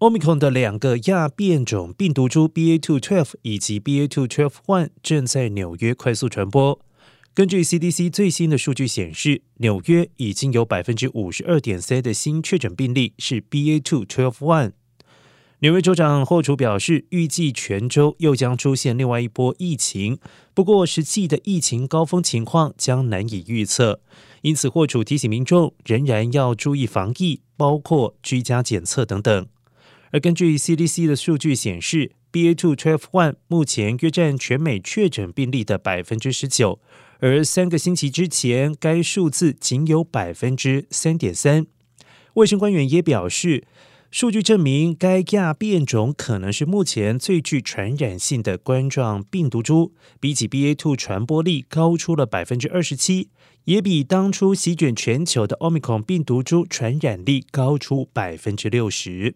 Omicron 的两个亚变种病毒株 BA.2.12 以及 BA.2.12.1 正在纽约快速传播。根据 CDC 最新的数据显示，纽约已经有百分之五十二点三的新确诊病例是 BA.2.12.1。纽约州长霍楚表示，预计全州又将出现另外一波疫情，不过实际的疫情高峰情况将难以预测。因此，霍楚提醒民众仍然要注意防疫，包括居家检测等等。而根据 CDC 的数据显示，BA.2.12.1 目前约占全美确诊病例的百分之十九，而三个星期之前，该数字仅有百分之三点三。卫生官员也表示，数据证明该亚变种可能是目前最具传染性的冠状病毒株，比起 BA.2 传播力高出了百分之二十七，也比当初席卷全球的 Omicron 病毒株传染力高出百分之六十。